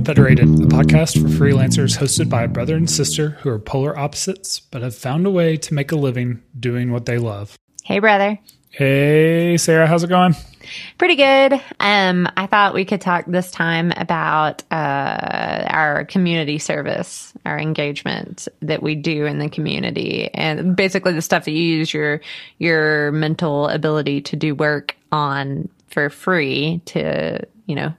Unfederated, a podcast for freelancers hosted by a brother and sister who are polar opposites but have found a way to make a living doing what they love. Hey, brother. Hey, Sarah, how's it going? Pretty good. Um, I thought we could talk this time about uh, our community service, our engagement that we do in the community, and basically the stuff that you use your your mental ability to do work on for free to, you know,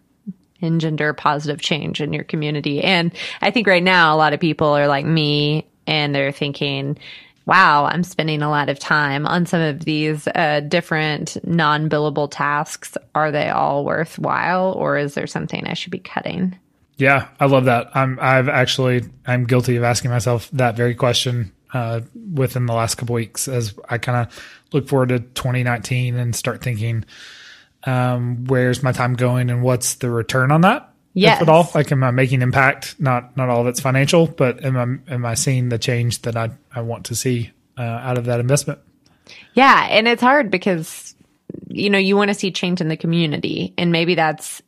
engender positive change in your community. And I think right now a lot of people are like me and they're thinking, wow, I'm spending a lot of time on some of these uh, different non billable tasks. Are they all worthwhile or is there something I should be cutting? Yeah, I love that. I'm I've actually I'm guilty of asking myself that very question uh, within the last couple weeks as I kind of look forward to 2019 and start thinking, um, where's my time going and what's the return on that? Yes. If at all, like, am I making impact? Not, not all of it's financial, but am I, am I seeing the change that I, I want to see uh, out of that investment? Yeah. And it's hard because, you know, you want to see change in the community and maybe that's,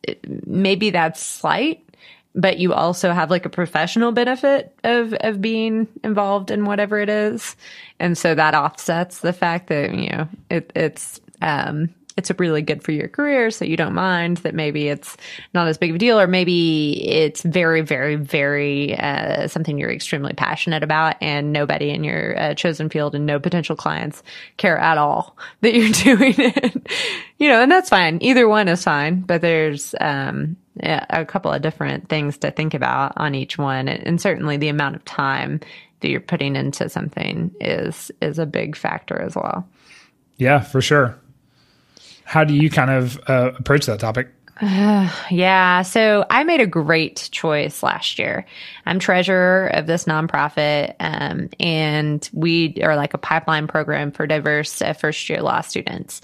maybe that's slight, but you also have like a professional benefit of, of being involved in whatever it is. And so that offsets the fact that, you know, it, it's, um, it's really good for your career, so you don't mind that maybe it's not as big of a deal, or maybe it's very, very, very uh, something you're extremely passionate about, and nobody in your uh, chosen field and no potential clients care at all that you're doing it. you know, and that's fine. Either one is fine, but there's um, a couple of different things to think about on each one, and certainly the amount of time that you're putting into something is is a big factor as well. Yeah, for sure. How do you kind of uh, approach that topic? Uh, yeah. So I made a great choice last year. I'm treasurer of this nonprofit, um, and we are like a pipeline program for diverse uh, first year law students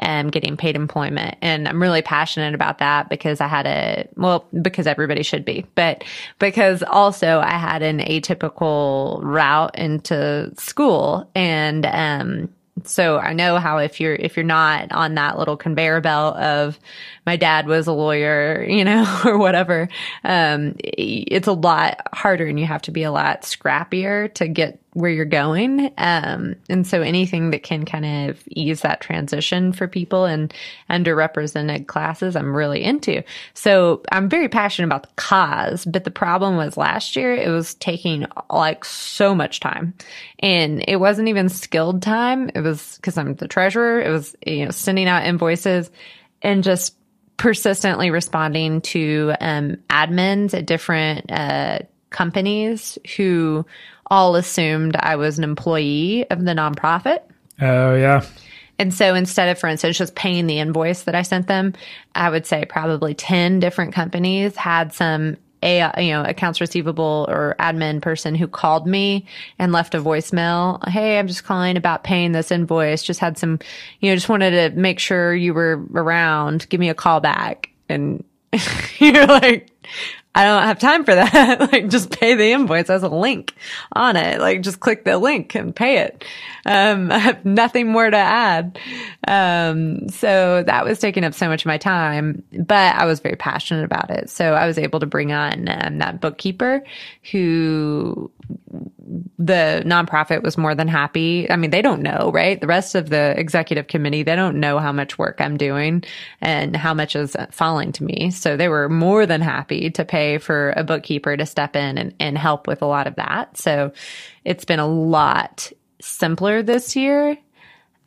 and um, getting paid employment. And I'm really passionate about that because I had a, well, because everybody should be, but because also I had an atypical route into school and, um, so I know how if you're if you're not on that little conveyor belt of my dad was a lawyer, you know, or whatever, um, it's a lot harder and you have to be a lot scrappier to get where you're going. Um, and so anything that can kind of ease that transition for people in underrepresented classes, I'm really into. So I'm very passionate about the cause, but the problem was last year it was taking like so much time and it wasn't even skilled time. It was because I'm the treasurer. It was, you know, sending out invoices and just persistently responding to um, admins at different uh, companies who all assumed I was an employee of the nonprofit. Oh, yeah. And so instead of, for instance, just paying the invoice that I sent them, I would say probably 10 different companies had some a you know accounts receivable or admin person who called me and left a voicemail. Hey i'm just calling about paying this invoice. Just had some you know just wanted to make sure you were around. Give me a call back. And you're like I don't have time for that. like, just pay the invoice. There's a link on it. Like, just click the link and pay it. Um, I have nothing more to add. Um, so that was taking up so much of my time, but I was very passionate about it. So I was able to bring on um, that bookkeeper who the nonprofit was more than happy. I mean, they don't know, right? The rest of the executive committee, they don't know how much work I'm doing and how much is falling to me. So they were more than happy to pay for a bookkeeper to step in and, and help with a lot of that. So it's been a lot simpler this year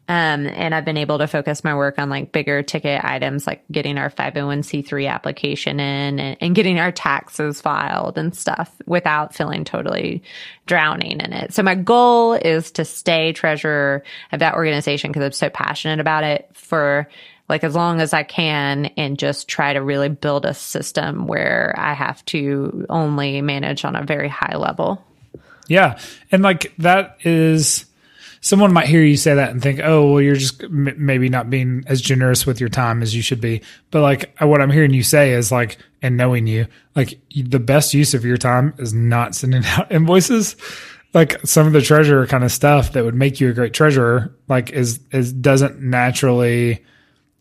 um, and I've been able to focus my work on like bigger ticket items, like getting our 501c3 application in and, and, getting our taxes filed and stuff without feeling totally drowning in it. So my goal is to stay treasurer of that organization because I'm so passionate about it for like as long as I can and just try to really build a system where I have to only manage on a very high level. Yeah. And like that is, someone might hear you say that and think, oh, well, you're just m- maybe not being as generous with your time as you should be. But like uh, what I'm hearing you say is like, and knowing you, like the best use of your time is not sending out invoices. Like some of the treasurer kind of stuff that would make you a great treasurer, like is, is doesn't naturally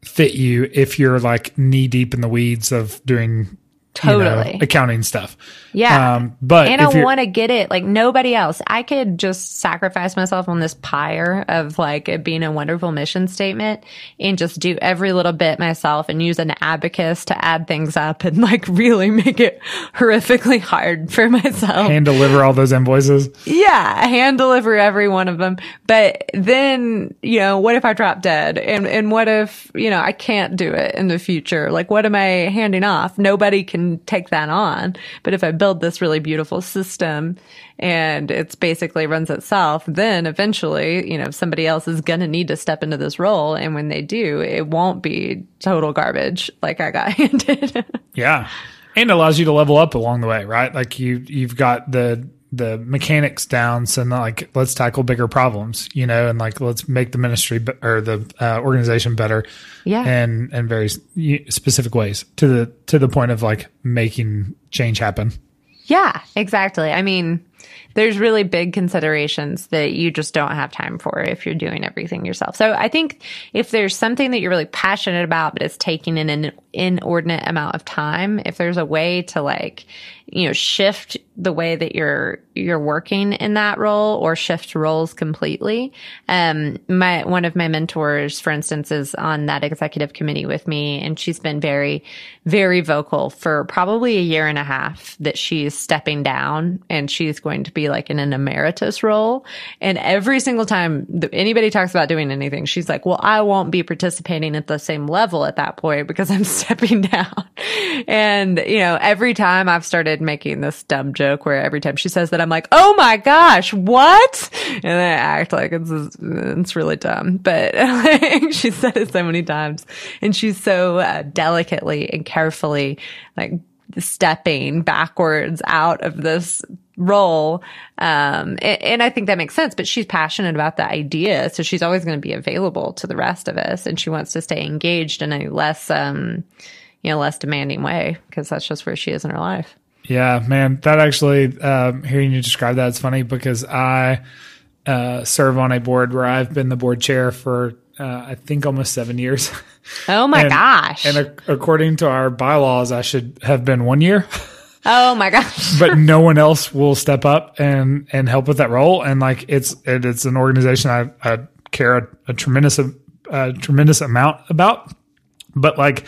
fit you if you're like knee deep in the weeds of doing Totally. accounting stuff. Yeah. Um, but and if I want to get it like nobody else. I could just sacrifice myself on this pyre of like it being a wonderful mission statement and just do every little bit myself and use an abacus to add things up and like really make it horrifically hard for myself. hand deliver all those invoices. Yeah, hand deliver every one of them. But then, you know, what if I drop dead? And and what if, you know, I can't do it in the future? Like what am I handing off? Nobody can take that on. But if I build this really beautiful system and it's basically runs itself, then eventually, you know, somebody else is going to need to step into this role and when they do, it won't be total garbage like I got handed. Yeah. And allows you to level up along the way, right? Like you you've got the the mechanics down so not like let's tackle bigger problems, you know, and like let's make the ministry be- or the uh, organization better. Yeah. And and very specific ways to the to the point of like making change happen. Yeah, exactly. I mean, there's really big considerations that you just don't have time for if you're doing everything yourself. So I think if there's something that you're really passionate about, but it's taking an inordinate amount of time, if there's a way to like, you know, shift the way that you're you're working in that role or shift roles completely. Um, my one of my mentors, for instance, is on that executive committee with me, and she's been very, very vocal for probably a year and a half that she's stepping down and she's going to be like in an emeritus role. And every single time anybody talks about doing anything, she's like, "Well, I won't be participating at the same level at that point because I'm stepping down." And you know, every time I've started making this dumb joke where every time she says that, I'm like, "Oh my gosh, what?" And I act like it's it's really dumb, but like, she said it so many times, and she's so uh, delicately and carefully like stepping backwards out of this role. Um, and, and, I think that makes sense, but she's passionate about the idea. So she's always going to be available to the rest of us and she wants to stay engaged in a less, um, you know, less demanding way because that's just where she is in her life. Yeah, man, that actually, um, hearing you describe that, it's funny because I uh, serve on a board where I've been the board chair for, uh, I think, almost seven years. Oh my And- gosh. And ac- according to our bylaws, I should have been one year, oh my gosh. but no one else will step up and and help with that role. And like it's it, it's an organization I, I care a, a tremendous a tremendous amount about, but like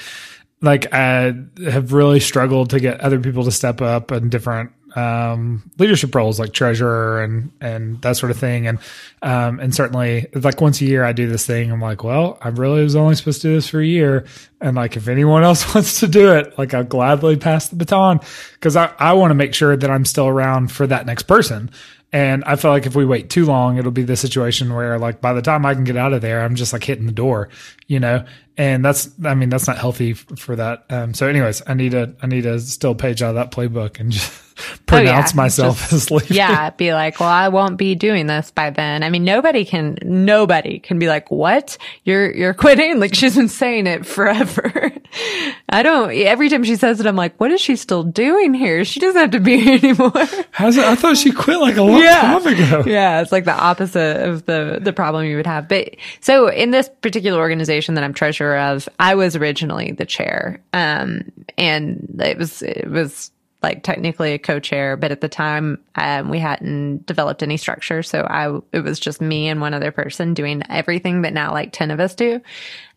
like I have really struggled to get other people to step up in different um, leadership roles like treasurer and and that sort of thing. And um, and certainly like once a year I do this thing. I'm like well I really was only supposed to do this for a year. And like if anyone else wants to do it like I'll gladly pass the baton. Because I, I want to make sure that I'm still around for that next person. And I feel like if we wait too long, it'll be the situation where like by the time I can get out of there, I'm just like hitting the door, you know. And that's, I mean, that's not healthy for that. Um, so, anyways, I need to, I need to still page out of that playbook and just pronounce myself Just- as leaving. yeah, be like, well, I won't be doing this by then. I mean, nobody can, nobody can be like, what? You're, you're quitting? Like she's been saying it forever. I don't, every time she says it, I'm like, what is she still doing here? She doesn't have to be here anymore. How's it? I thought she quit like a long time ago. Yeah, it's like the opposite of the the problem you would have. But so in this particular organization that I'm treasurer of, I was originally the chair, um, and it was it was like technically a co-chair, but at the time um, we hadn't developed any structure, so I it was just me and one other person doing everything that now like ten of us do.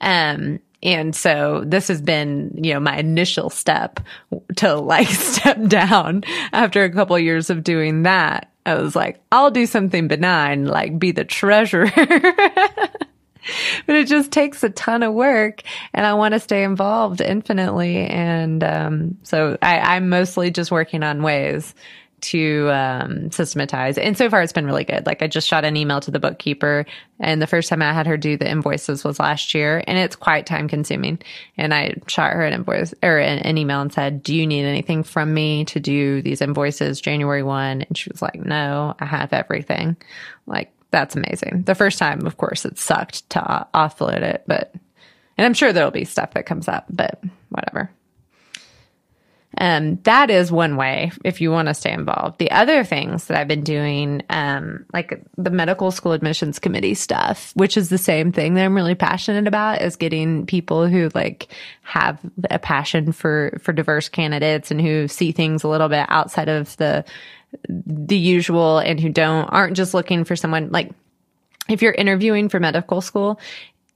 Um, and so this has been, you know, my initial step to like step down after a couple of years of doing that. I was like, I'll do something benign, like be the treasurer. but it just takes a ton of work and I want to stay involved infinitely. And, um, so I, I'm mostly just working on ways to um, systematize. And so far, it's been really good. Like I just shot an email to the bookkeeper, and the first time I had her do the invoices was last year, and it's quite time consuming. And I shot her an invoice or an, an email and said, "Do you need anything from me to do these invoices January one?" And she was like, "No, I have everything." Like that's amazing. The first time, of course, it sucked to offload it, but and I'm sure there'll be stuff that comes up, but whatever. Um, that is one way if you want to stay involved. The other things that I've been doing, um, like the medical school admissions committee stuff, which is the same thing that I'm really passionate about, is getting people who like have a passion for for diverse candidates and who see things a little bit outside of the the usual and who don't aren't just looking for someone like if you're interviewing for medical school,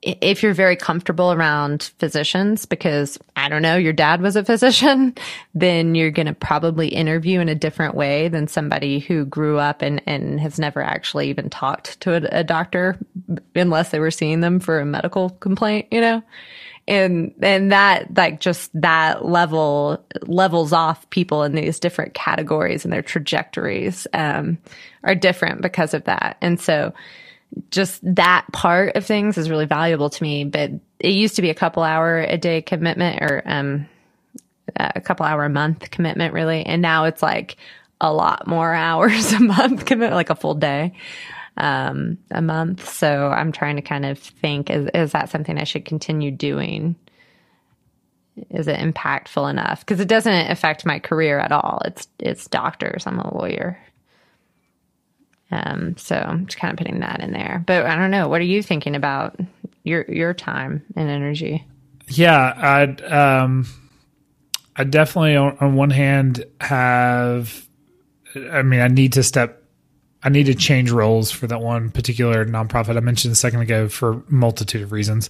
if you're very comfortable around physicians, because I don't know, your dad was a physician, then you're going to probably interview in a different way than somebody who grew up and, and has never actually even talked to a, a doctor unless they were seeing them for a medical complaint, you know? And, and that, like, just that level levels off people in these different categories and their trajectories, um, are different because of that. And so, just that part of things is really valuable to me. But it used to be a couple hour a day commitment or um, a couple hour a month commitment, really. And now it's like a lot more hours a month commitment, like a full day um, a month. So I'm trying to kind of think is, is that something I should continue doing? Is it impactful enough? Because it doesn't affect my career at all. It's it's doctors. I'm a lawyer. Um, so I'm just kind of putting that in there. But I don't know. What are you thinking about your your time and energy? Yeah, I'd um, I definitely on, on one hand have. I mean, I need to step. I need to change roles for that one particular nonprofit I mentioned a second ago for multitude of reasons,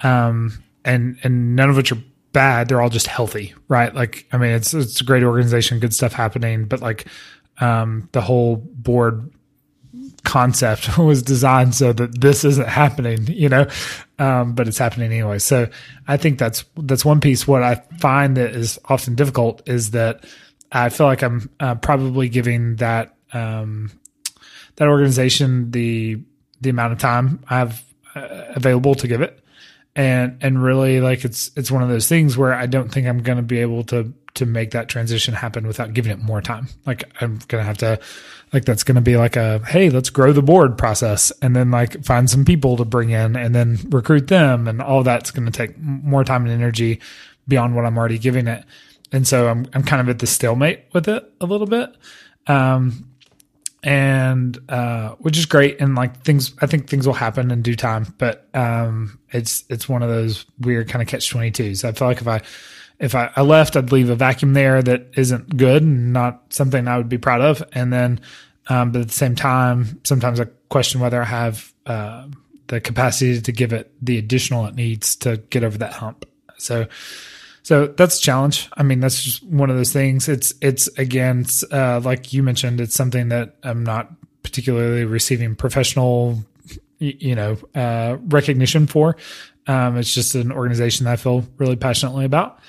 um, and and none of which are bad. They're all just healthy, right? Like, I mean, it's it's a great organization, good stuff happening, but like um, the whole board concept was designed so that this isn't happening, you know, um, but it's happening anyway. So I think that's that's one piece. What I find that is often difficult is that I feel like I'm uh, probably giving that um, that organization the the amount of time I have uh, available to give it, and and really like it's it's one of those things where I don't think I'm going to be able to to make that transition happen without giving it more time. Like I'm going to have to like that's going to be like a hey let's grow the board process and then like find some people to bring in and then recruit them and all that's going to take more time and energy beyond what i'm already giving it. And so i'm, I'm kind of at the stalemate with it a little bit. Um, and uh, which is great and like things i think things will happen in due time but um, it's it's one of those weird kind of catch 22s i feel like if i if I, I, left, I'd leave a vacuum there that isn't good and not something I would be proud of. And then, um, but at the same time, sometimes I question whether I have uh, the capacity to give it the additional it needs to get over that hump. So, so that's a challenge. I mean, that's just one of those things. It's it's again, uh, like you mentioned, it's something that I'm not particularly receiving professional, you know, uh, recognition for. Um, it's just an organization that I feel really passionately about.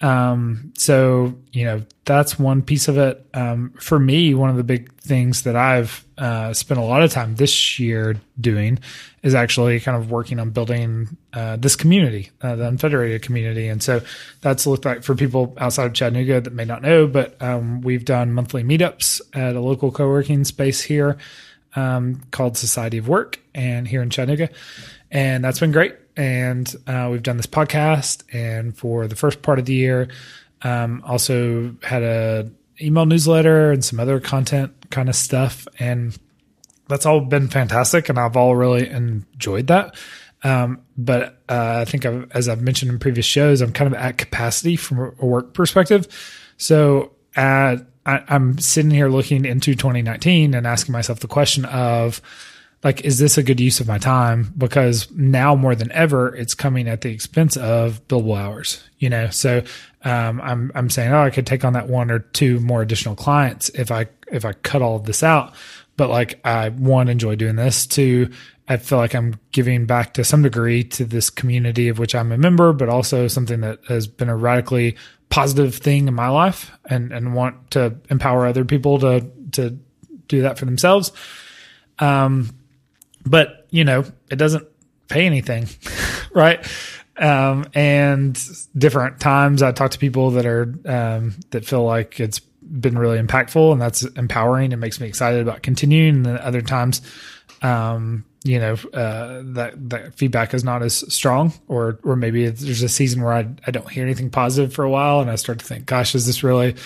Um, so you know that's one piece of it. Um, for me, one of the big things that I've uh, spent a lot of time this year doing is actually kind of working on building uh, this community, uh, the Unfederated community, and so that's looked like for people outside of Chattanooga that may not know. But um, we've done monthly meetups at a local co-working space here um, called Society of Work, and here in Chattanooga, and that's been great and uh, we've done this podcast. And for the first part of the year, um, also had a email newsletter and some other content kind of stuff, and that's all been fantastic, and I've all really enjoyed that. Um, but uh, I think I've, as I've mentioned in previous shows, I'm kind of at capacity from a work perspective. So at, I, I'm sitting here looking into 2019 and asking myself the question of like is this a good use of my time? Because now more than ever it's coming at the expense of billable hours you know? So um, i'm i'm saying oh i could take on that one or two more additional clients if i if i cut all of this out. But like i one enjoy doing this. Two i feel like i'm giving back to some degree to this community of which i'm a member but also something that has been a radically positive thing in my life and and want to empower other people to to do that for themselves. Um but you know, it doesn't pay anything, right? Um, and different times I talk to people that are um, that feel like it's been really impactful and that's empowering and makes me excited about continuing. And then other times, um, you know uh, that that feedback is not as strong, or or maybe there's a season where I I don't hear anything positive for a while, and I start to think, gosh, is this really,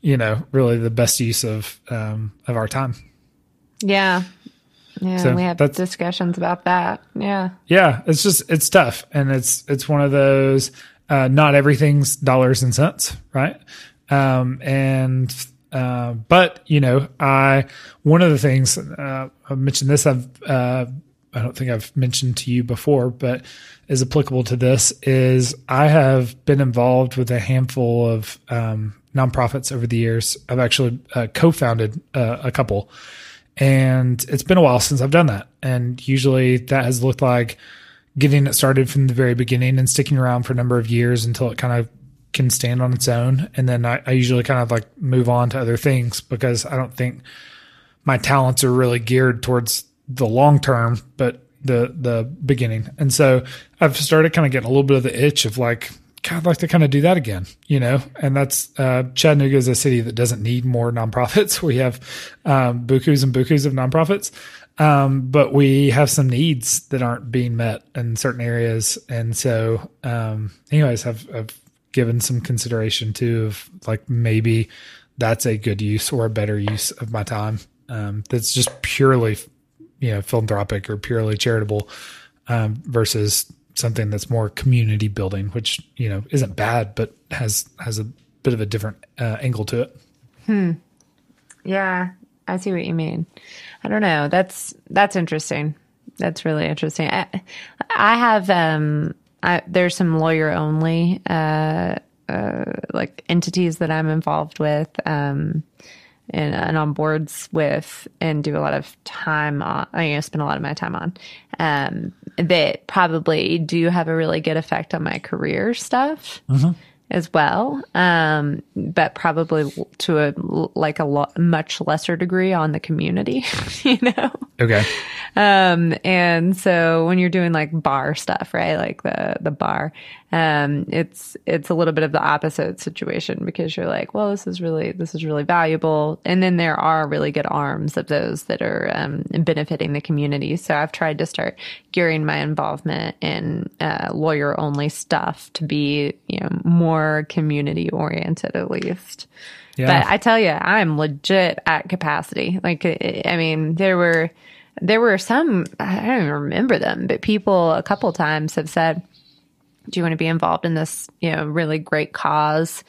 you know, really the best use of um, of our time? Yeah. Yeah, So we have discussions about that. Yeah. Yeah, it's just it's tough, and it's it's one of those. Uh, not everything's dollars and cents, right? Um, and uh, but you know, I one of the things uh, I mentioned this. I've uh, I don't think I've mentioned to you before, but is applicable to this is I have been involved with a handful of um, nonprofits over the years. I've actually uh, co-founded uh, a couple and it's been a while since I've done that. And usually that has looked like getting it started from the very beginning and sticking around for a number of years until it kind of can stand on its own. And then I, I usually kind of like move on to other things because I don't think my talents are really geared towards the long term, but the the beginning. And so I've started kind of getting a little bit of the itch of like, God, I'd like to kind of do that again, you know? And that's uh, Chattanooga is a city that doesn't need more nonprofits. We have um, bukus and bukus of nonprofits. Um, but we have some needs that aren't being met in certain areas. And so, um, anyways, I've, I've given some consideration to of like maybe that's a good use or a better use of my time. Um, that's just purely, you know, philanthropic or purely charitable, um, versus something that's more community building, which, you know, isn't bad, but has, has a bit of a different, uh, angle to it. Hmm. Yeah, I see what you mean. I don't know. That's that's interesting. That's really interesting. I, I have um I there's some lawyer only uh uh like entities that I'm involved with um and, and on boards with and do a lot of time on I you know, spend a lot of my time on um that probably do have a really good effect on my career stuff mm-hmm. As well um but probably to a like a lot much lesser degree on the community you know? Okay. um and so when you're doing like bar stuff right like the the bar um it's it's a little bit of the opposite situation because you're like well this is really this is really valuable. And then there are really good arms of those that are um benefiting the community. So i've tried to start gearing my involvement in uh, lawyer only stuff to be you know more community oriented at least Yeah. but I tell you, I'm legit at capacity. Like, I I mean, there were, there were some, I don't even remember them, but people a couple times have said, do you want to be involved in this, you know, really great cause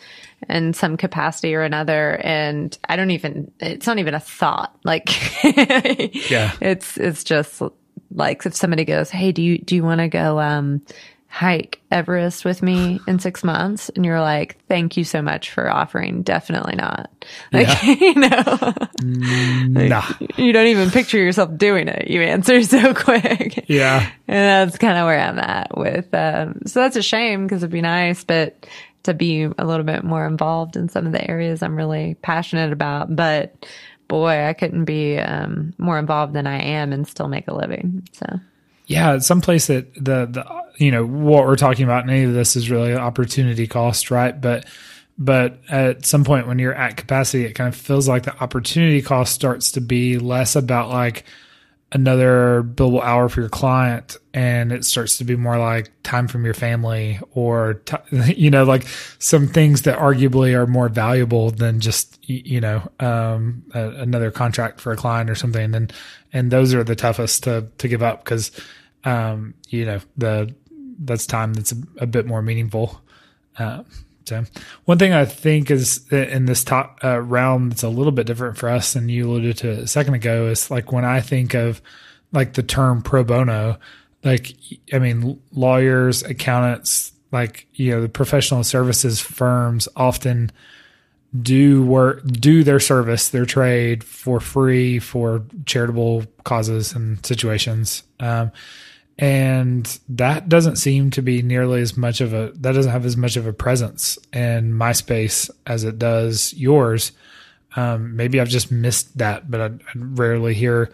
in some capacity or another? And I don't even, it's not even a thought. Like, Yeah. it's, it's just like if somebody goes, Hey, do you, do you want to go, um, hike Everest with me in six months? And you're like, thank you so much for offering. Definitely not. Like, you know, nah. you don't even picture yourself doing it. You answer so quick. Yeah. And that's kind of where I'm at with, um, so that's a shame because it'd be nice, but to be a little bit more involved in some of the areas I'm really passionate about. But boy, I couldn't be, um, more involved than I am and still make a living. So Yeah, it's someplace that the the you know what we're talking about. in Any of this is really opportunity cost, right? But but at some point when you're at capacity, it kind of feels like the opportunity cost starts to be less about like another billable hour for your client, and it starts to be more like time from your family or t- you know like some things that arguably are more valuable than just you know um, a, another contract for a client or something. And and those are the toughest to to give up because um, you know the that's time that's a, a bit more meaningful. Uh, so one thing I think is in this top uh, realm that's a little bit different for us, and you alluded to a second ago, is like when I think of like the term pro bono, like I mean lawyers, accountants, like you know the professional services firms often do work do their service their trade for free for charitable causes and situations. Um, and that doesn't seem to be nearly as much of a that doesn't have as much of a presence in my space as it does yours. Um, maybe i've just missed that but I, I rarely hear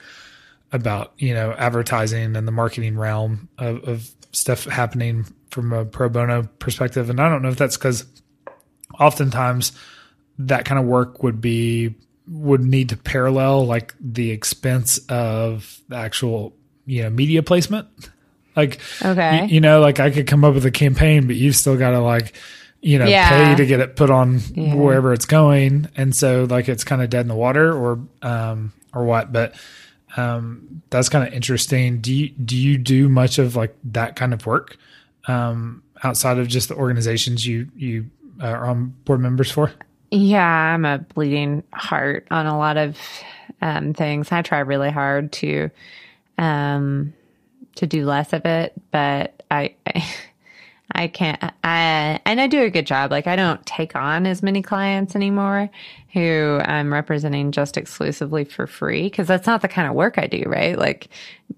about you know advertising and the marketing realm of, of stuff happening from a pro bono perspective. And i don't know if that's because oftentimes that kind of work would be would need to parallel like the expense of the actual you know media placement. Like Okay. y- you, know, like I could come up with a campaign, but you've still got to like you know Yeah. pay to get it put on wherever it's going, and so like it's kind of dead in the water or um or what, but. Um, that's kind of interesting. Do you do you do much of like that kind of work um, outside of just the organizations you you uh, are on board members for? Yeah, I'm a bleeding heart on a lot of um, things. I try really hard to um, to do less of it, but I, I I can't. I and I do a good job. Like I don't take on as many clients anymore who I'm representing just exclusively for free because that's not the kind of work I do. Right? Like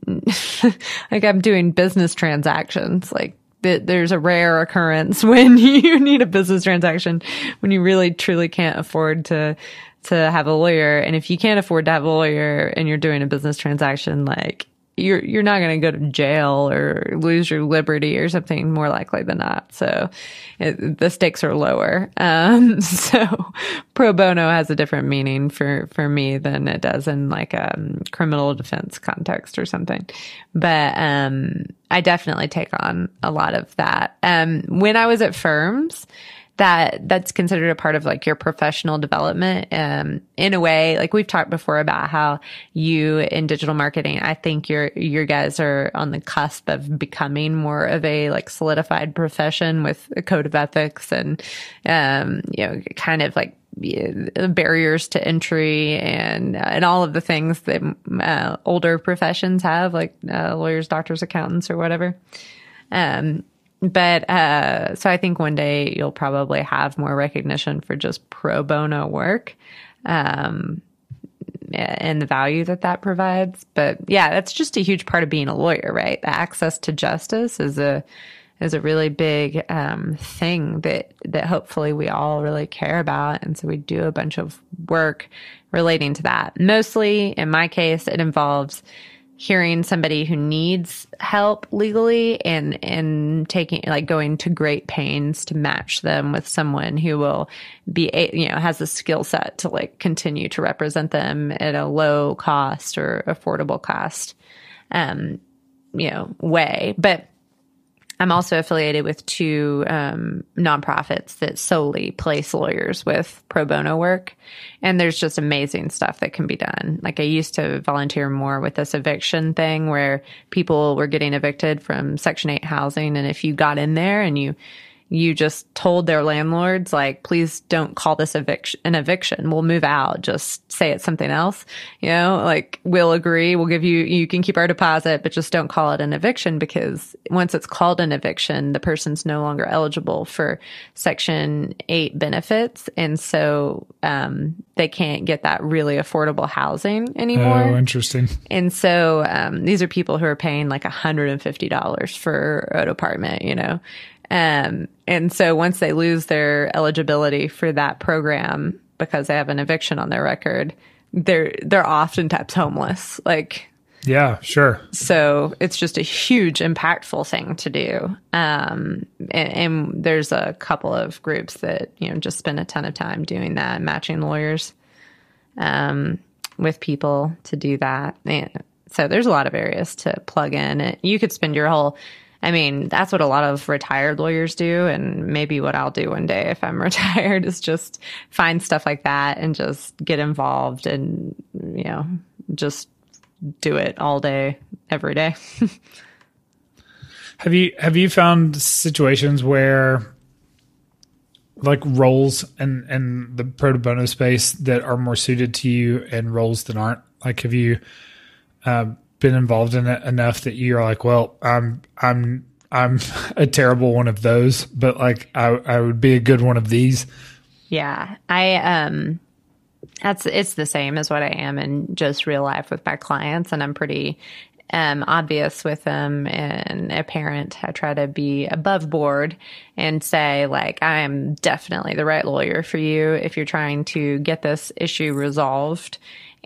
like I'm doing business transactions. Like that there's a rare occurrence when you need a business transaction when you really truly can't afford to to have a lawyer and if you can't afford to have a lawyer and you're doing a business transaction like you're you're not going to go to jail or lose your liberty or something more likely than not. So it, the stakes are lower. Um, so pro bono has a different meaning for for me than it does in like a um, criminal defense context or something. But um, I definitely take on a lot of that. Um, when I was at firms that that's considered a part of like your professional development. Um in a way like we've talked before about how you in digital marketing i think your your guys are on the cusp of becoming more of a like solidified profession with a code of ethics and um you know kind of like barriers to entry and and all of the things that uh, older professions have like uh, lawyers doctors accountants or whatever. Um but uh, so I think one day you'll probably have more recognition for just pro bono work, um, and the value that that provides. But yeah, that's just a huge part of being a lawyer, right? The access to justice is a is a really big um, thing that that hopefully we all really care about, and so we do a bunch of work relating to that. Mostly, in my case, it involves hearing somebody who needs help legally and and taking like going to great pains to match them with someone who will be you know has the skill set to like continue to represent them at a low cost or affordable cost um you know way. But I'm also affiliated with two um, nonprofits that solely place lawyers with pro bono work. And there's just amazing stuff that can be done. Like I used to volunteer more with this eviction thing where people were getting evicted from Section 8 housing. And if you got in there and you, you just told their landlords like please don't call this eviction an eviction. We'll move out. Just say it's something else. You know like we'll agree. We'll give you you can keep our deposit but just don't call it an eviction because once it's called an eviction the person's no longer eligible for section 8 benefits. And so um, they can't get that really affordable housing anymore. Oh, interesting. and so um, these are people who are paying like $150 for an apartment, you know. Um, and so once they lose their eligibility for that program because they have an eviction on their record, they're they're oftentimes homeless. Like Yeah, sure. so it's just a huge impactful thing to do. Um, and, and there's a couple of groups that, you know, just spend a ton of time doing that, matching lawyers um, with people to do that. And so there's a lot of areas to plug in. You could spend your whole, I mean, that's what a lot of retired lawyers do. And maybe what I'll do one day if I'm retired is just find stuff like that and just get involved and, you know, just do it all day, every day. Have you have you found situations where like roles and and the pro bono space that are more suited to you and roles that aren't? Like, have you uh, been involved in it enough that you're like, well, I'm I'm I'm a terrible one of those, but like I I would be a good one of these. Yeah, I um that's it's the same as what I am in just real life with my clients and I'm pretty um obvious with them and apparent. I try to be above board and say like I am definitely the right lawyer for you if you're trying to get this issue resolved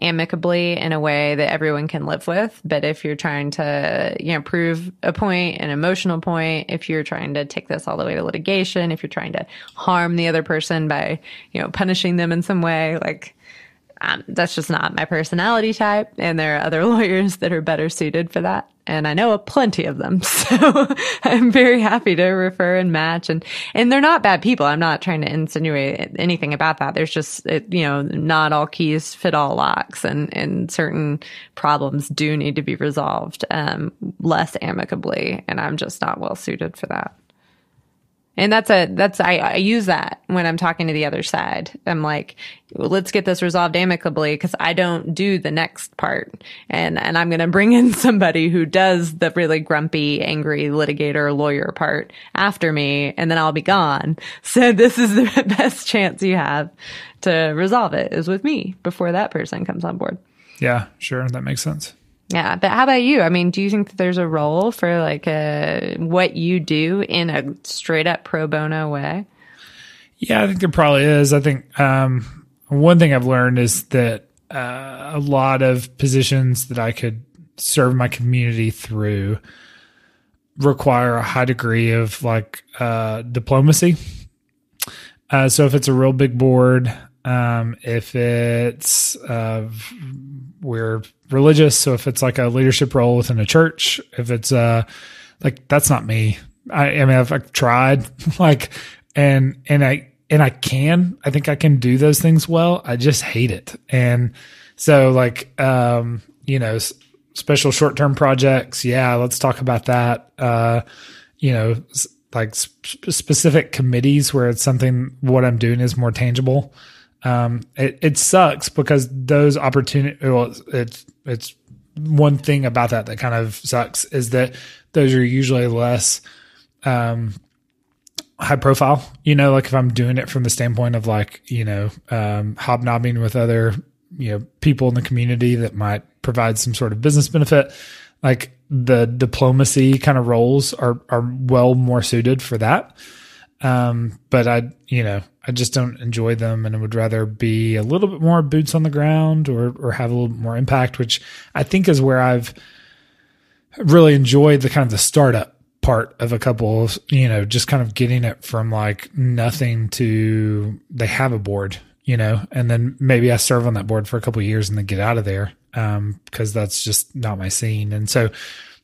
amicably in a way that everyone can live with. But if you're trying to, you know, prove a point, an emotional point, if you're trying to take this all the way to litigation, if you're trying to harm the other person by, you know, punishing them in some way, like, um, that's just not my personality type. And there are other lawyers that are better suited for that. And I know a plenty of them. So I'm very happy to refer and match and, and they're not bad people. I'm not trying to insinuate anything about that. There's just, you know, not all keys fit all locks and, and certain problems do need to be resolved, um, less amicably. And I'm just not well suited for that. And that's a, that's, I, I use that when I'm talking to the other side. I'm like, well, let's get this resolved amicably because I don't do the next part. And, and I'm going to bring in somebody who does the really grumpy, angry litigator lawyer part after me and then I'll be gone. So this is the best chance you have to resolve it is with me before that person comes on board. Yeah, sure. That makes sense. Yeah, but how about you? I mean, do you think that there's a role for like a, what you do in a straight up pro bono way? Yeah, I think there probably is. I think um, one thing I've learned is that uh, a lot of positions that I could serve my community through require a high degree of like uh, diplomacy. Uh, so if it's a real big board, um, if it's uh, we're religious, so if it's like a leadership role within a church, if it's uh like that's not me. I, I mean I've, I've tried like and and I and I can I think I can do those things well. I just hate it. And so like um you know s- special short-term projects, yeah, let's talk about that. Uh you know s- like sp- specific committees where it's something what I'm doing is more tangible um, it, it sucks because those opportunity, well, it's, it's one thing about that that kind of sucks is that those are usually less, um, high profile, you know, like if I'm doing it from the standpoint of like, you know, um, hobnobbing with other, you know, people in the community that might provide some sort of business benefit, like the diplomacy kind of roles are, are well more suited for that. Um, but I, you know, I just don't enjoy them and I would rather be a little bit more boots on the ground or, or have a little bit more impact, which I think is where I've really enjoyed the kind of the startup part of a couple of, you know, just kind of getting it from like nothing to they have a board, you know, and then maybe I serve on that board for a couple of years and then get out of there. Um, cause that's just not my scene. And so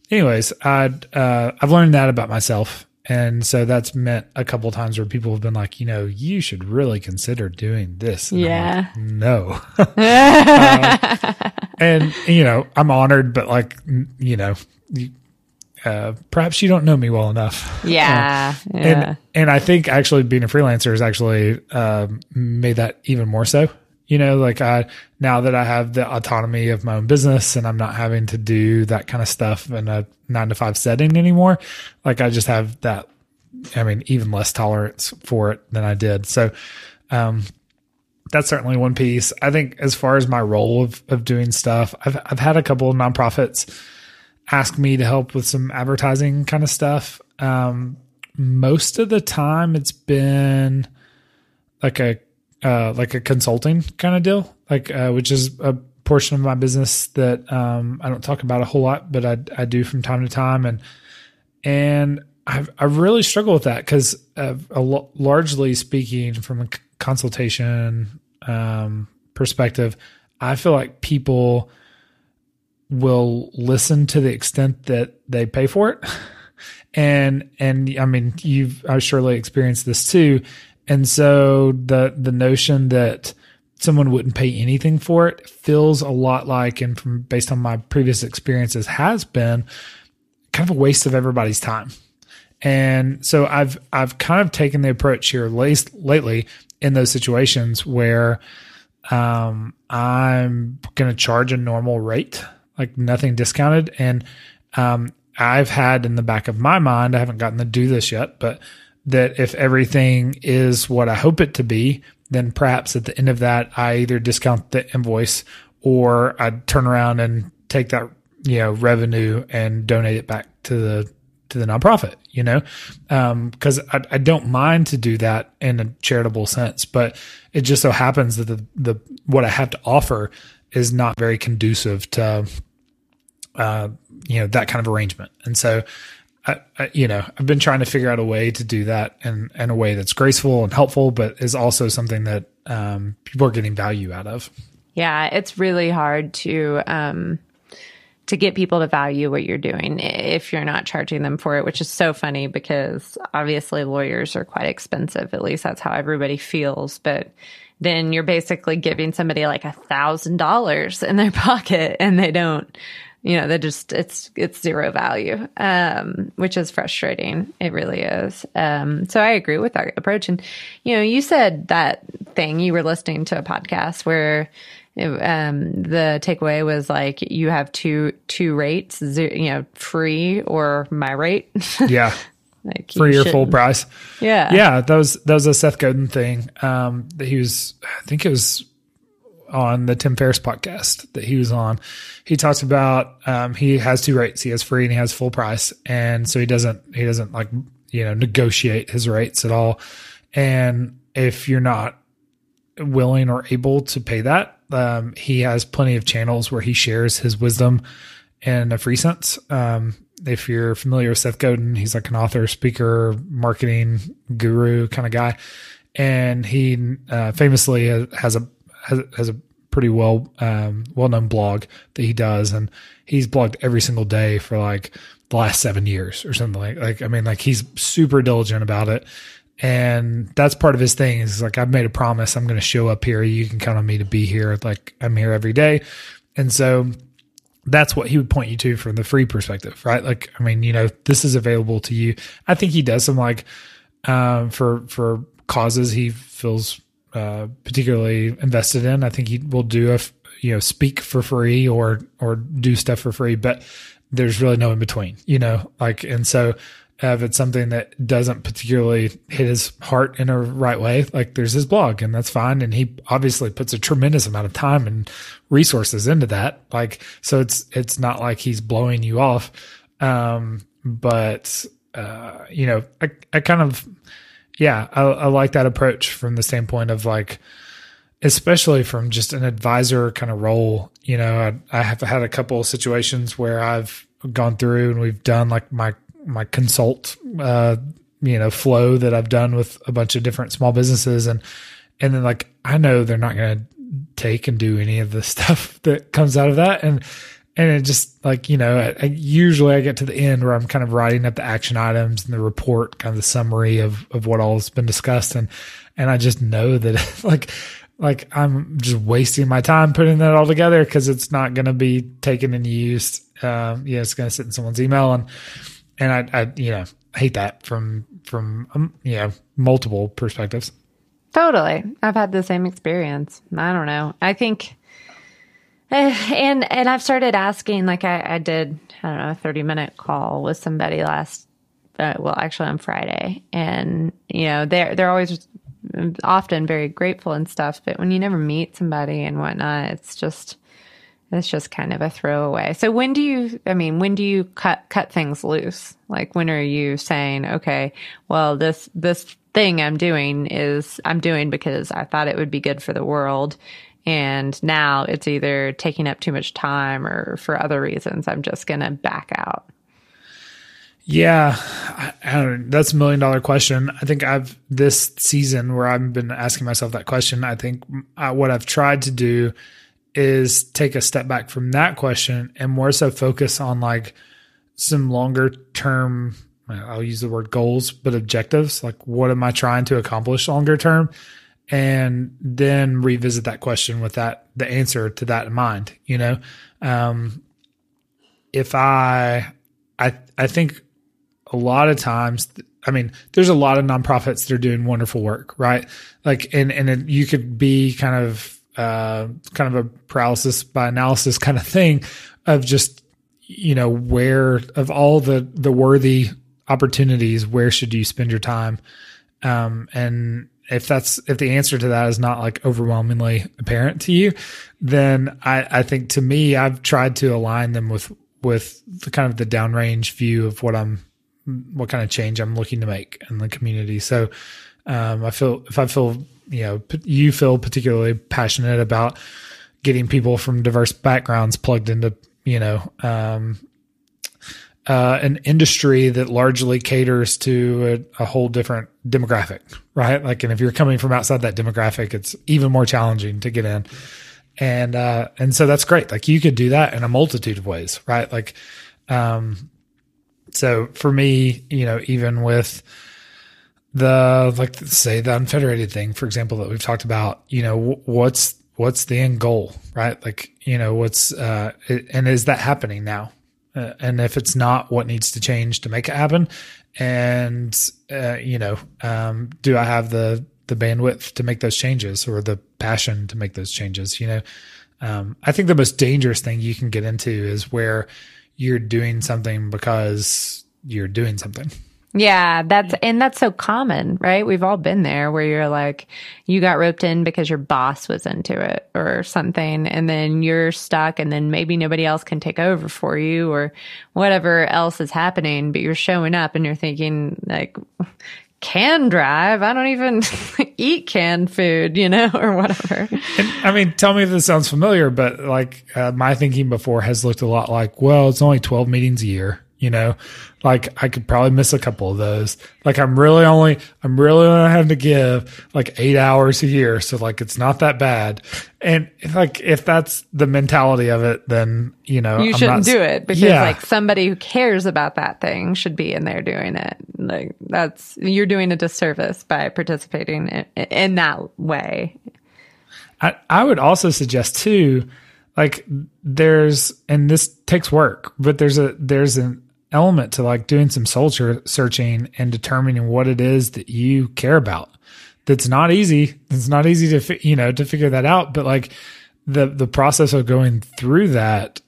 anyways, I, uh, I've learned that about myself and so that's meant a couple times where people have been like, you know, you should really consider doing this. And Yeah. like, no. uh, and, you know, I'm honored, but like, you know, you, uh, perhaps you don't know me well enough. Yeah. Uh, yeah. and, and I think actually being a freelancer has actually um, made that even more so. You know, like I now that I have the autonomy of my own business and I'm not having to do that kind of stuff in a nine to five setting anymore. Like I just have that. I mean, even less tolerance for it than I did. So, um, that's certainly one piece. I think as far as my role of, of doing stuff, I've, I've had a couple of nonprofits ask me to help with some advertising kind of stuff. Um, most of the time it's been like a, uh, like a consulting kind of deal, like, uh, which is a portion of my business that, um, I don't talk about a whole lot, but I, I do from time to time. And, and I've, I really struggle with that because uh, largely speaking from a consultation, um, perspective, I feel like people, will listen to the extent that they pay for it. and and I mean you've I surely experienced this too. And so the the notion that someone wouldn't pay anything for it feels a lot like and from based on my previous experiences has been kind of a waste of everybody's time. And so I've I've kind of taken the approach here late, lately in those situations where um, I'm going to charge a normal rate, like nothing discounted. And um, I've had in the back of my mind, I haven't gotten to do this yet, but that if everything is what I hope it to be, then perhaps at the end of that, I either discount the invoice or I turn around and take that you know revenue and donate it back to the to the nonprofit, you know, because um, I, I, don't mind to do that in a charitable sense, but it just so happens that the the what I have to offer is not very conducive to, uh, you know, that kind of arrangement, and so. I, I, you know, I've been trying to figure out a way to do that in, in a way that's graceful and helpful, but is also something that um, people are getting value out of. Yeah, it's really hard to um, to get people to value what you're doing if you're not charging them for it, which is so funny because obviously lawyers are quite expensive. At least that's how everybody feels. But then you're basically giving somebody like a thousand dollars in their pocket and they don't, you know, they just, it's, it's zero value, um, which is frustrating. It really is. Um, so I agree with that approach. And, you know, you said that thing, you were listening to a podcast where, um, the takeaway was like you have two two rates, you know, free or my rate. Yeah. like free or full price. Yeah. Yeah. That was that was a Seth Godin thing. Um that he was I think it was on the Tim Ferriss podcast that he was on. He talks about um he has two rates. He has free and he has full price. And so he doesn't he doesn't like, you know, negotiate his rates at all. And if you're not willing or able to pay that, um, he has plenty of channels where he shares his wisdom in a free sense. Um, if you're familiar with Seth Godin, he's like an author, speaker, marketing guru kind of guy, and he uh, famously has a has, has a pretty well um, well known blog that he does, and he's blogged every single day for like the last seven years or something like like I mean like he's super diligent about it, and that's part of his thing is like i've made a promise i'm going to show up here. You can count on me to be here. Like i'm here every day. And so that's what he would point you to from the free perspective right? Like i mean you know this is available to you. I think he does some like um, for for causes he feels uh, particularly invested in i think he will do a you know speak for free or or do stuff for free but there's really no in between you know like and so if it's something that doesn't particularly hit his heart in a right way, like there's his blog and that's fine. And he obviously puts a tremendous amount of time and resources into that. Like, so it's, it's not like he's blowing you off. Um, but, uh, you know, I, I kind of, yeah, I, I like that approach from the standpoint of like, especially from just an advisor kind of role. You know, I, I have had a couple of situations where I've gone through and we've done like my my consult uh, you know flow that I've done with a bunch of different small businesses and and then like I know they're not going to take and do any of the stuff that comes out of that and and it just like you know I, I, usually I get to the end where I'm kind of writing up the action items and the report kind of the summary of of what all has been discussed and and I just know that like like I'm just wasting my time putting that all together because it's not going to be taken and used. Um, yeah, it's going to sit in someone's email and and I, I you know hate that from from um, you know multiple perspectives. Totally, I've had the same experience. I don't know. I think, and and I've started asking. Like I, I did, I don't know, a thirty minute call with somebody last. Uh, well, actually, on Friday, and you know they're they're always often very grateful and stuff. But when you never meet somebody and whatnot, it's just it's just kind of a throwaway. So when do you I mean, when do you cut cut things loose? Like when are you saying, okay, well this this thing I'm doing is I'm doing because I thought it would be good for the world and now it's either taking up too much time or for other reasons I'm just going to back out. Yeah, I, I that's a million dollar question. I think I've this season where I've been asking myself that question. I think uh, what I've tried to do is take a step back from that question and more so focus on like some longer term I'll use the word goals, but objectives. Like, what am I trying to accomplish longer term? And then revisit that question with that, the answer to that in mind. You know, um, if I, I, I think a lot of times, I mean, there's a lot of nonprofits that are doing wonderful work, right? Like, and, and it, you could be kind of uh, kind of a paralysis by analysis kind of thing of just you know where of all the the worthy opportunities where should you spend your time um, and if that's if the answer to that is not like overwhelmingly apparent to you then i i think to me i've tried to align them with with the kind of the downrange view of what i'm what kind of change i'm looking to make in the community. So um, i feel if i feel you know you feel particularly passionate about getting people from diverse backgrounds plugged into you know um, uh, an industry that largely caters to a, a, whole different demographic, right? Like, and if you're coming from outside that demographic, it's even more challenging to get in. and uh, and so that's great. Like you could do that in a multitude of ways, right? Like, um, so for me, you know, even with the like say the unfederated thing, for example, that we've talked about, you know, what's what's the end goal, right? Like, you know, what's uh, and is that happening now? Uh, and if it's not, what needs to change to make it happen? And uh, you know, um, do I have the the bandwidth to make those changes or the passion to make those changes? You know, um, I think the most dangerous thing you can get into is where you're doing something because you're doing something. Yeah, that's and that's so common, right? We've all been there where you're like you got roped in because your boss was into it or something and then you're stuck and then maybe nobody else can take over for you or whatever else is happening, but you're showing up and you're thinking like can drive. I don't even eat canned food, you know, or whatever. And, I mean, tell me if this sounds familiar, but like uh, my thinking before has looked a lot like, well, it's only 12 meetings a year you know? Like i could probably miss a couple of those. Like i'm really only i'm really only having to give like eight hours a year. So like it's not that bad. And like if that's the mentality of it then you know you shouldn't do it because yeah. like somebody who cares about that thing should be in there doing it. Like that's you're doing a disservice by participating in, in that way. I, I would also suggest too like there's and this takes work but there's a there's an element to like doing some soul searching and determining what it is that you care about. That's not easy. It's not easy to you know to figure that out, but like the the process of going through that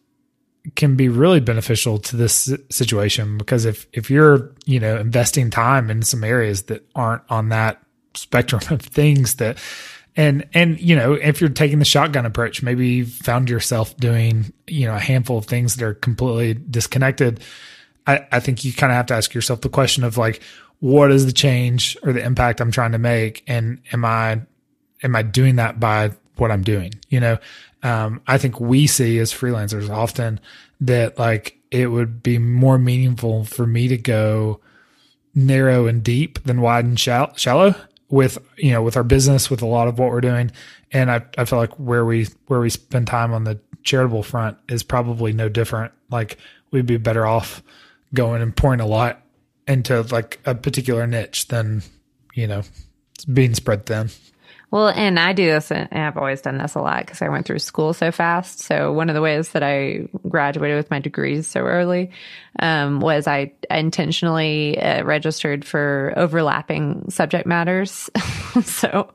can be really beneficial to this situation because if if you're you know investing time in some areas that aren't on that spectrum of things that and and you know if you're taking the shotgun approach maybe you found yourself doing you know a handful of things that are completely disconnected I, I think you kind of have to ask yourself the question of like, what is the change or the impact I'm trying to make? And am I, am I doing that by what I'm doing? You know, um, I think we see as freelancers often that like it would be more meaningful for me to go narrow and deep than wide and shallow with, you know, with our business, with a lot of what we're doing. And I, I feel like where we, where we spend time on the charitable front is probably no different. Like we'd be better off going and pouring a lot into like a particular niche than you know it's being spread thin. Well, and I do this, and I've always done this a lot because I went through school so fast. So one of the ways that I graduated with my degrees so early um, was I intentionally uh, registered for overlapping subject matters. so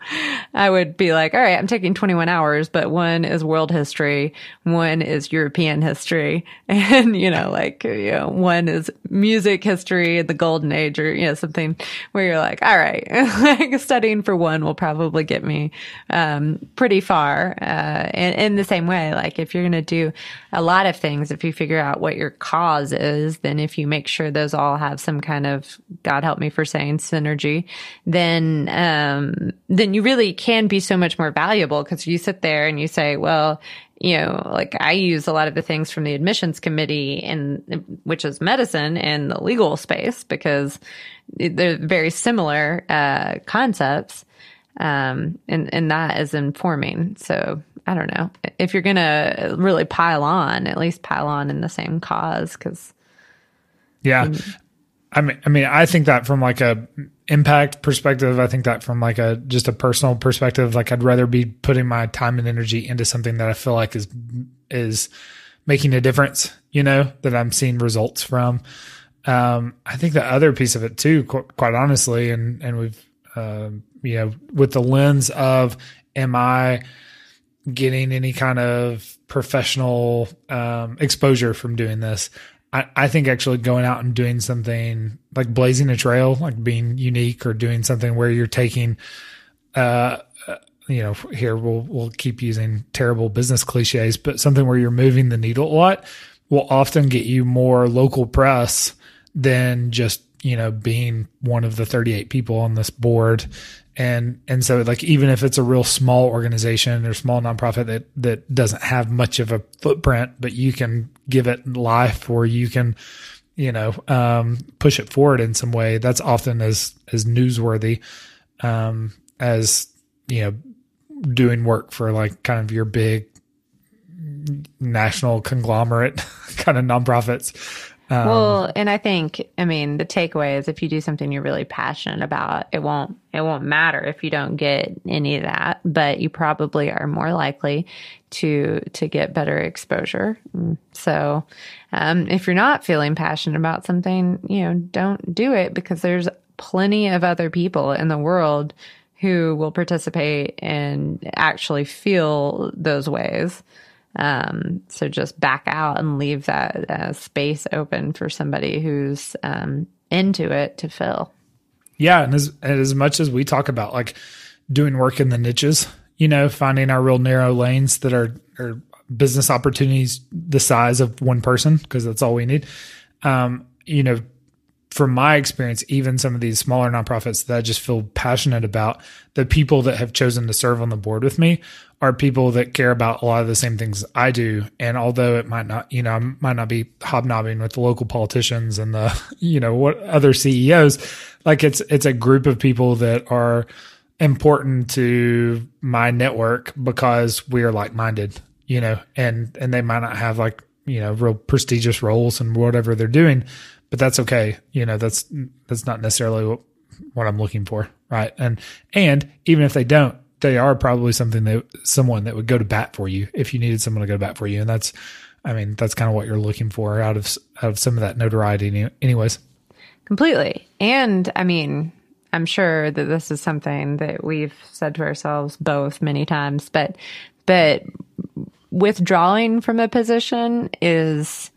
I would be like, all right, I'm taking 21 hours, but one is world history, one is European history, and, you know, like, you know, one is music history, the golden age, or, you know, something where you're like, all right, like studying for one will probably get me um, pretty far. Uh, and in the same way, like if you're going to do a lot of things, if you figure out what your cause is, then if you make sure those all have some kind of, God help me for saying synergy, then, um, then you really can be so much more valuable because you sit there and you say, well, you know, like I use a lot of the things from the admissions committee and which is medicine and the legal space because they're very similar uh, concepts. Um, and, and that is informing. So I don't know if you're going to really pile on, at least pile on in the same cause. Cause yeah, mm. I mean, I mean, I think that from like a impact perspective, I think that from like a, just a personal perspective, like I'd rather be putting my time and energy into something that I feel like is, is making a difference, you know, that I'm seeing results from. Um, I think the other piece of it too, qu- quite honestly, and, and we've, uh, you know, with the lens of, am I, getting any kind of professional um, exposure from doing this. I, I think actually going out and doing something like blazing a trail, like being unique or doing something where you're taking, uh, uh, you know, here we'll we'll keep using terrible business cliches, but something where you're moving the needle a lot will often get you more local press than just you know being one of the 38 people on this board and and so like even if it's a real small organization or small nonprofit that that doesn't have much of a footprint but you can give it life or you can you know um, push it forward in some way that's often as as newsworthy um, as you know doing work for like kind of your big national conglomerate kind of nonprofits. Um, well, and I think, I mean, the takeaway is if you do something you're really passionate about, it won't, it won't matter if you don't get any of that, but you probably are more likely to, to get better exposure. So, um, if you're not feeling passionate about something, you know, don't do it because there's plenty of other people in the world who will participate and actually feel those ways. Um, so just back out and leave that uh, space open for somebody who's um, into it to fill. Yeah, and as and as much as we talk about like doing work in the niches, you know, finding our real narrow lanes that are are business opportunities the size of one person because that's all we need. Um, you know, from my experience, even some of these smaller nonprofits that I just feel passionate about, the people that have chosen to serve on the board with me are people that care about a lot of the same things I do. And although it might not, you know, I might not be hobnobbing with the local politicians and the, you know, what other CEOs, like it's, it's a group of people that are important to my network because we are like minded, you know, and, and they might not have like, you know, real prestigious roles and whatever they're doing, but that's okay. You know, that's, that's not necessarily what, what I'm looking for. Right. And, and even if they don't, they are probably something that someone that would go to bat for you if you needed someone to go to bat for you. And that's, I mean, that's kind of what you're looking for out of, out of some of that notoriety anyways. Completely. And I mean, I'm sure that this is something that we've said to ourselves both many times, but, but withdrawing from a position is,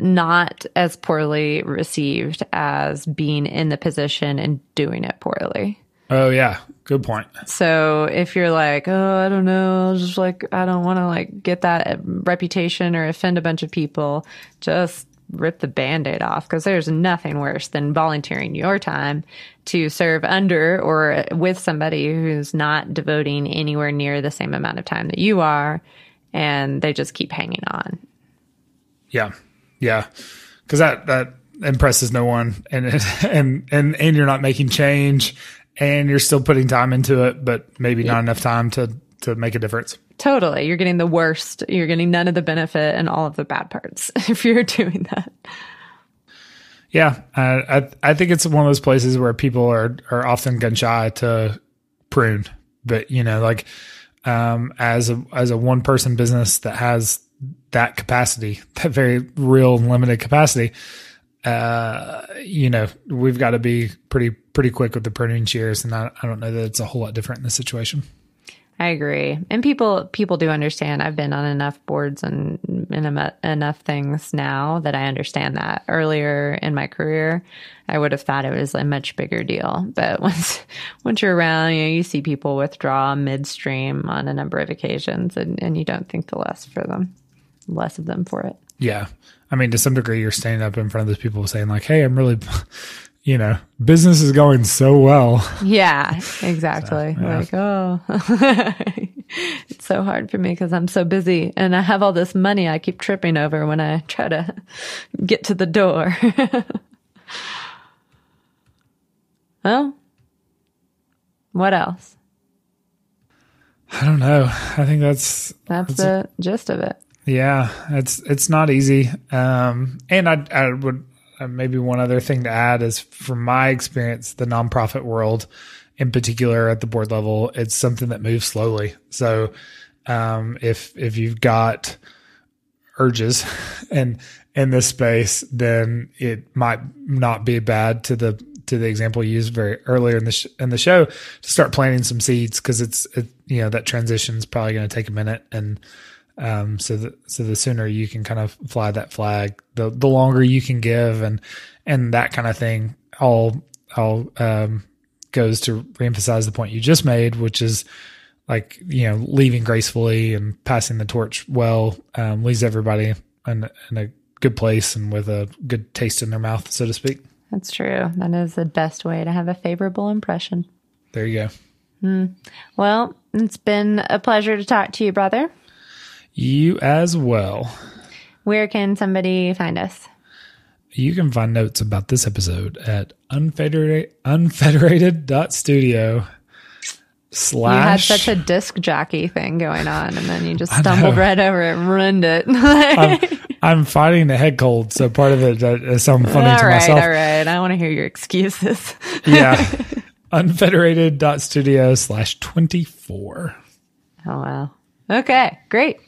not as poorly received as being in the position and doing it poorly. Oh yeah, good point. So if you're like, oh, I don't know, just like I don't want to like get that uh, reputation or offend a bunch of people, just rip the band-aid off because there's nothing worse than volunteering your time to serve under or with somebody who's not devoting anywhere near the same amount of time that you are and they just keep hanging on. Yeah. Yeah. Cuz that that impresses no one and and and and you're not making change and you're still putting time into it, but maybe not enough time to to make a difference. Totally. You're getting the worst. You're getting none of the benefit and all of the bad parts if you're doing that. Yeah, uh, I I think it's one of those places where people are are often gun shy to prune, but you know, like um, as a as a one person business that has that capacity, that very real limited capacity, uh, you know, we've got to be pretty pretty quick with the pruning shears, and I, I don't know that it's a whole lot different in this situation. I agree, and people people do understand. I've been on enough boards and, and enough things now that I understand that. Earlier in my career, I would have thought it was a much bigger deal, but once once you're around, you know, you see people withdraw midstream on a number of occasions, and, and you don't think the less for them, less of them for it. Yeah. I mean, to some degree, you're standing up in front of those people saying, like, hey, I'm really, you know, business is going so well. Yeah, exactly. So, yeah. Like, oh, it's so hard for me because I'm so busy and I have all this money I keep tripping over when I try to get to the door. well, what else? I don't know. I think that's that's, that's the a, gist of it. Yeah, it's it's not easy. Um, and I I would uh, maybe one other thing to add is from my experience, the nonprofit world, in particular at the board level, it's something that moves slowly. So um, if if you've got urges and in this space, then it might not be bad to the to the example you used very earlier in the sh- in the show to start planting some seeds because it's it, you know that transition is probably going to take a minute and um, so the, so the sooner you can kind of fly that flag, the the longer you can give, and and that kind of thing all all um, goes to reemphasize the point you just made, which is like you know leaving gracefully and passing the torch well um, leaves everybody in, in a good place and with a good taste in their mouth, so to speak. That's true. That is the best way to have a favorable impression. There you go. Hmm. Well, it's been a pleasure to talk to you, brother. You as well. Where can somebody find us? You can find notes about this episode at unfederated, unfederated.studio slash. You had such a disc jockey thing going on, and then you just stumbled right over it and ruined it. I'm, I'm fighting a head cold, so part of it is something funny all to right, myself. all right. I want to hear your excuses. Yeah. Unfederated.studio slash 24. Oh wow. Okay, great.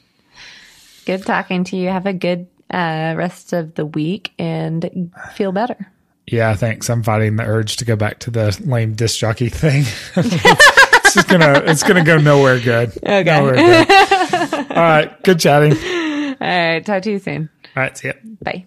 Good talking to you. Have a good uh, rest of the week and feel better. Yeah, thanks. I'm fighting the urge to go back to the lame disc jockey thing. it's just gonna it's gonna go nowhere good. Okay. Nowhere good. All right. Good chatting. All right. Talk to you soon. All right. See ya. Bye.